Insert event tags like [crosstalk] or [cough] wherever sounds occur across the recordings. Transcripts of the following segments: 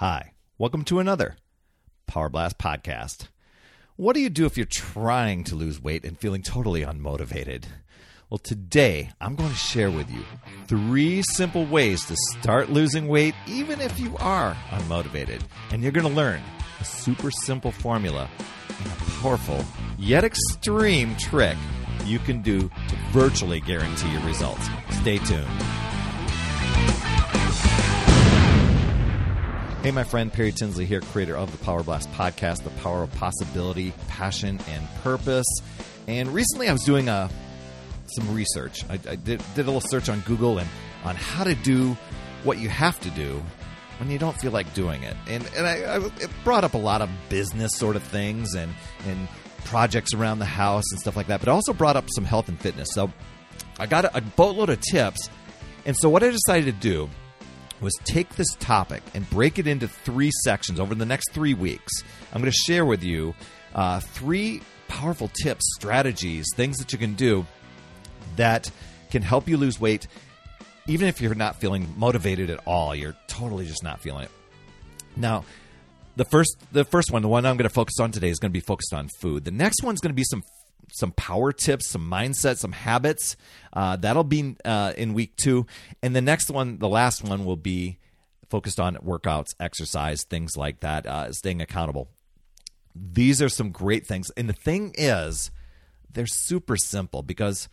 Hi, welcome to another Power Blast podcast. What do you do if you're trying to lose weight and feeling totally unmotivated? Well, today I'm going to share with you three simple ways to start losing weight even if you are unmotivated. And you're going to learn a super simple formula and a powerful yet extreme trick you can do to virtually guarantee your results. Stay tuned. Hey, my friend Perry Tinsley here, creator of the Power Blast podcast, The Power of Possibility, Passion, and Purpose. And recently I was doing a, some research. I, I did, did a little search on Google and on how to do what you have to do when you don't feel like doing it. And, and I, I, it brought up a lot of business sort of things and, and projects around the house and stuff like that, but also brought up some health and fitness. So I got a, a boatload of tips. And so what I decided to do was take this topic and break it into three sections over the next three weeks. I'm going to share with you uh, three powerful tips, strategies, things that you can do that can help you lose weight, even if you're not feeling motivated at all. You're totally just not feeling it. Now, the first the first one, the one I'm going to focus on today, is going to be focused on food. The next one's going to be some some power tips, some mindset, some habits. Uh, that'll be uh, in week two, and the next one, the last one, will be focused on workouts, exercise, things like that, uh, staying accountable. These are some great things, and the thing is, they're super simple because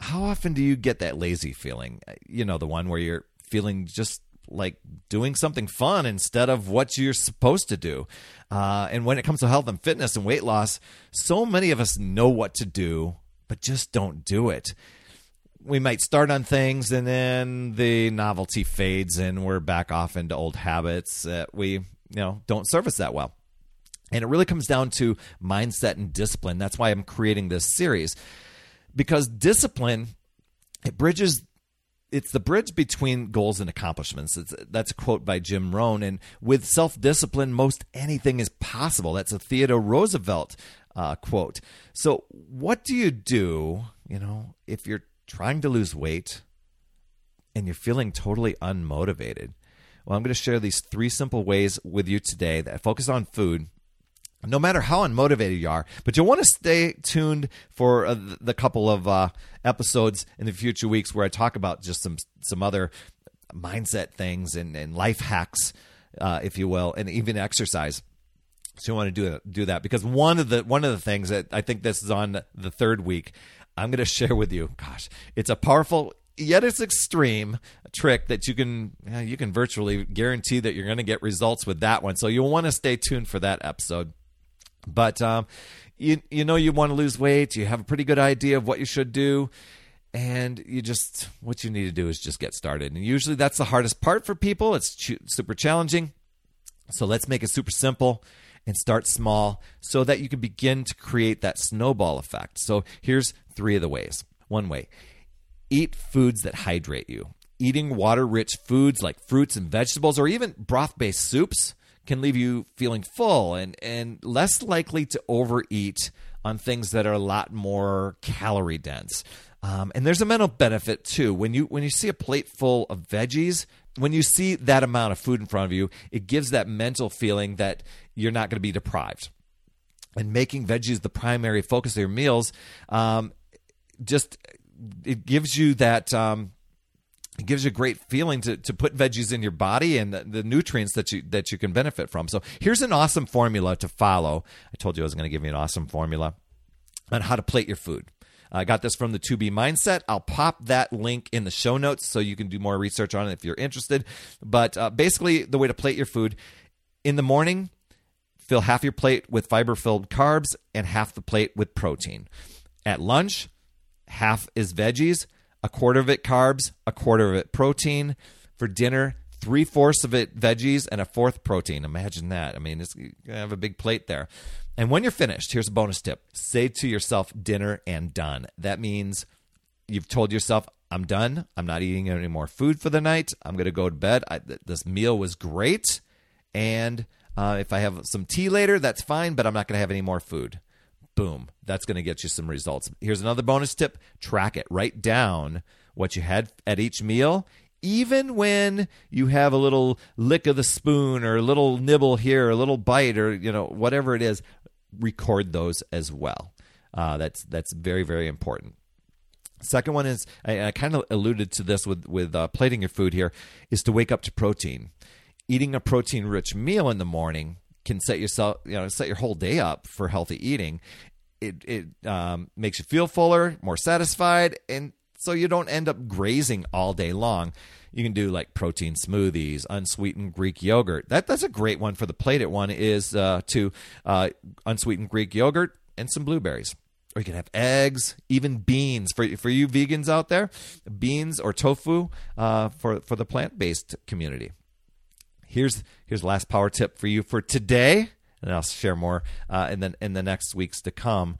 how often do you get that lazy feeling? You know, the one where you're feeling just like doing something fun instead of what you're supposed to do. Uh, and when it comes to health and fitness and weight loss, so many of us know what to do, but just don't do it. We might start on things and then the novelty fades and we're back off into old habits that we, you know, don't service that well. And it really comes down to mindset and discipline. That's why I'm creating this series. Because discipline it bridges it's the bridge between goals and accomplishments. It's, that's a quote by Jim Rohn. And with self discipline, most anything is possible. That's a Theodore Roosevelt uh, quote. So, what do you do, you know, if you're trying to lose weight and you're feeling totally unmotivated? Well, I'm going to share these three simple ways with you today that focus on food no matter how unmotivated you are. But you'll want to stay tuned for uh, the couple of uh, episodes in the future weeks where I talk about just some some other mindset things and, and life hacks, uh, if you will, and even exercise. So you want to do do that because one of the one of the things that I think this is on the third week. I'm going [laughs] to share with you. Gosh, it's a powerful yet it's extreme trick that you can you can virtually guarantee that you're going to get results with that one. So you'll want to stay tuned for that episode. But um, you you know you want to lose weight. You have a pretty good idea of what you should do, and you just what you need to do is just get started. And usually that's the hardest part for people. It's ch- super challenging. So let's make it super simple and start small so that you can begin to create that snowball effect. So here's three of the ways. One way eat foods that hydrate you. Eating water rich foods like fruits and vegetables, or even broth based soups, can leave you feeling full and, and less likely to overeat on things that are a lot more calorie dense. Um, and there's a mental benefit too. When you when you see a plate full of veggies, when you see that amount of food in front of you, it gives that mental feeling that you're not going to be deprived. And making veggies the primary focus of your meals, um, just it gives you that um, it gives you a great feeling to, to put veggies in your body and the, the, nutrients that you that you can benefit from. So here's an awesome formula to follow. I told you I was going to give you an awesome formula on how to plate your food. I got this from the 2B Mindset. I'll pop that link in the show notes so you can do more research on it if you're interested. But uh, basically, the way to plate your food in the morning, fill half your plate with fiber filled carbs and half the plate with protein. At lunch, half is veggies a quarter of it carbs, a quarter of it protein. For dinner, three fourths of it veggies and a fourth protein. Imagine that. I mean, it's, going to have a big plate there. And when you're finished, here's a bonus tip say to yourself, dinner and done. That means you've told yourself, I'm done. I'm not eating any more food for the night. I'm going to go to bed. I, this meal was great. And uh, if I have some tea later, that's fine, but I'm not going to have any more food boom, that's going to get you some results. Here's another bonus tip track it. Write down what you had at each meal even when you have a little lick of the spoon or a little nibble here, a little bite, or you know whatever it is, record those as well. Uh, that's that's very very important. Second one is I, I kind of alluded to this with with uh, plating your food here is to wake up to protein. Eating a protein rich meal in the morning can set yourself you know set your whole day up for healthy eating. It it um, makes you feel fuller, more satisfied, and so you don't end up grazing all day long. You can do like protein smoothies, unsweetened Greek yogurt. That that's a great one for the plated one is uh, to uh, unsweetened Greek yogurt and some blueberries or you can have eggs, even beans for for you vegans out there, beans or tofu uh, for for the plant based community. Here's here's the last power tip for you for today, and I'll share more uh, in the in the next weeks to come.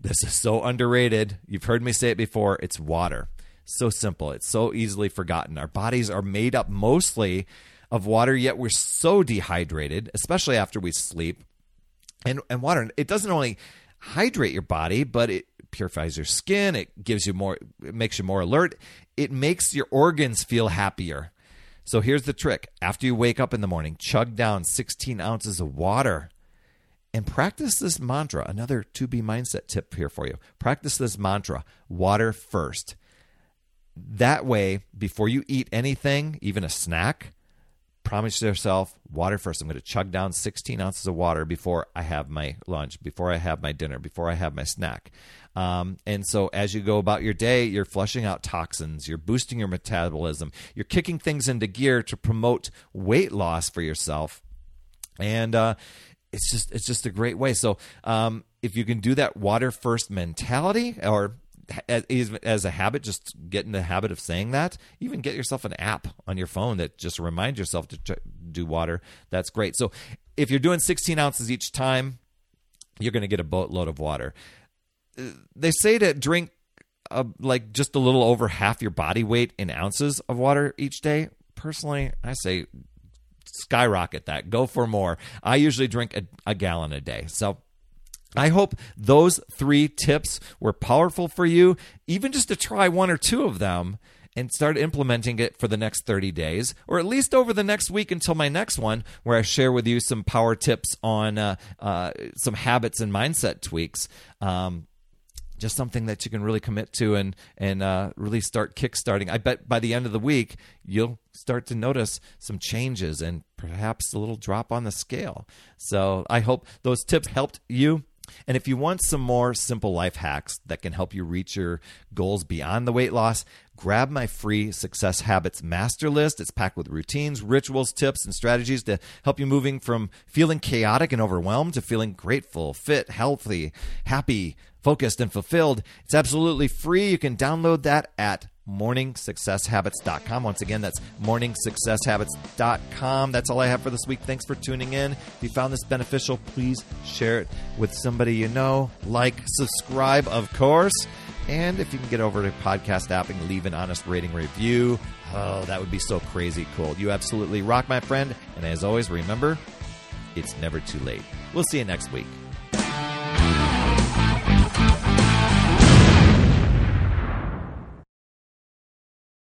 This is so underrated. You've heard me say it before. It's water. So simple. It's so easily forgotten. Our bodies are made up mostly of water, yet we're so dehydrated, especially after we sleep. And and water, it doesn't only hydrate your body, but it purifies your skin. It gives you more, it makes you more alert. It makes your organs feel happier. So here's the trick after you wake up in the morning, chug down 16 ounces of water and practice this mantra. Another 2B Mindset tip here for you. Practice this mantra water first. That way, before you eat anything, even a snack, promise yourself water first. I'm going to chug down 16 ounces of water before I have my lunch, before I have my dinner, before I have my snack. Um, and so as you go about your day, you're flushing out toxins, you're boosting your metabolism, you're kicking things into gear to promote weight loss for yourself. And uh, it's just it's just a great way. So um, if you can do that water first mentality, or as, as a habit, just get in the habit of saying that. Even get yourself an app on your phone that just reminds yourself to do water. That's great. So if you're doing 16 ounces each time, you're going to get a boatload of water. Uh, they say to drink uh, like just a little over half your body weight in ounces of water each day. Personally, I say skyrocket that. Go for more. I usually drink a, a gallon a day. So I hope those three tips were powerful for you, even just to try one or two of them and start implementing it for the next 30 days, or at least over the next week until my next one, where I share with you some power tips on uh, uh, some habits and mindset tweaks. Um, just something that you can really commit to and and uh, really start kickstarting. I bet by the end of the week you'll start to notice some changes and perhaps a little drop on the scale. So I hope those tips helped you. And if you want some more simple life hacks that can help you reach your goals beyond the weight loss, grab my free Success Habits Master List. It's packed with routines, rituals, tips, and strategies to help you moving from feeling chaotic and overwhelmed to feeling grateful, fit, healthy, happy, focused, and fulfilled. It's absolutely free. You can download that at morningsuccesshabits.com. Once again, that's morningsuccesshabits.com. That's all I have for this week. Thanks for tuning in. If you found this beneficial, please share it with somebody you know. Like, subscribe, of course. And if you can get over to podcast app and leave an honest rating review, oh, that would be so crazy cool. You absolutely rock, my friend. And as always, remember, it's never too late. We'll see you next week.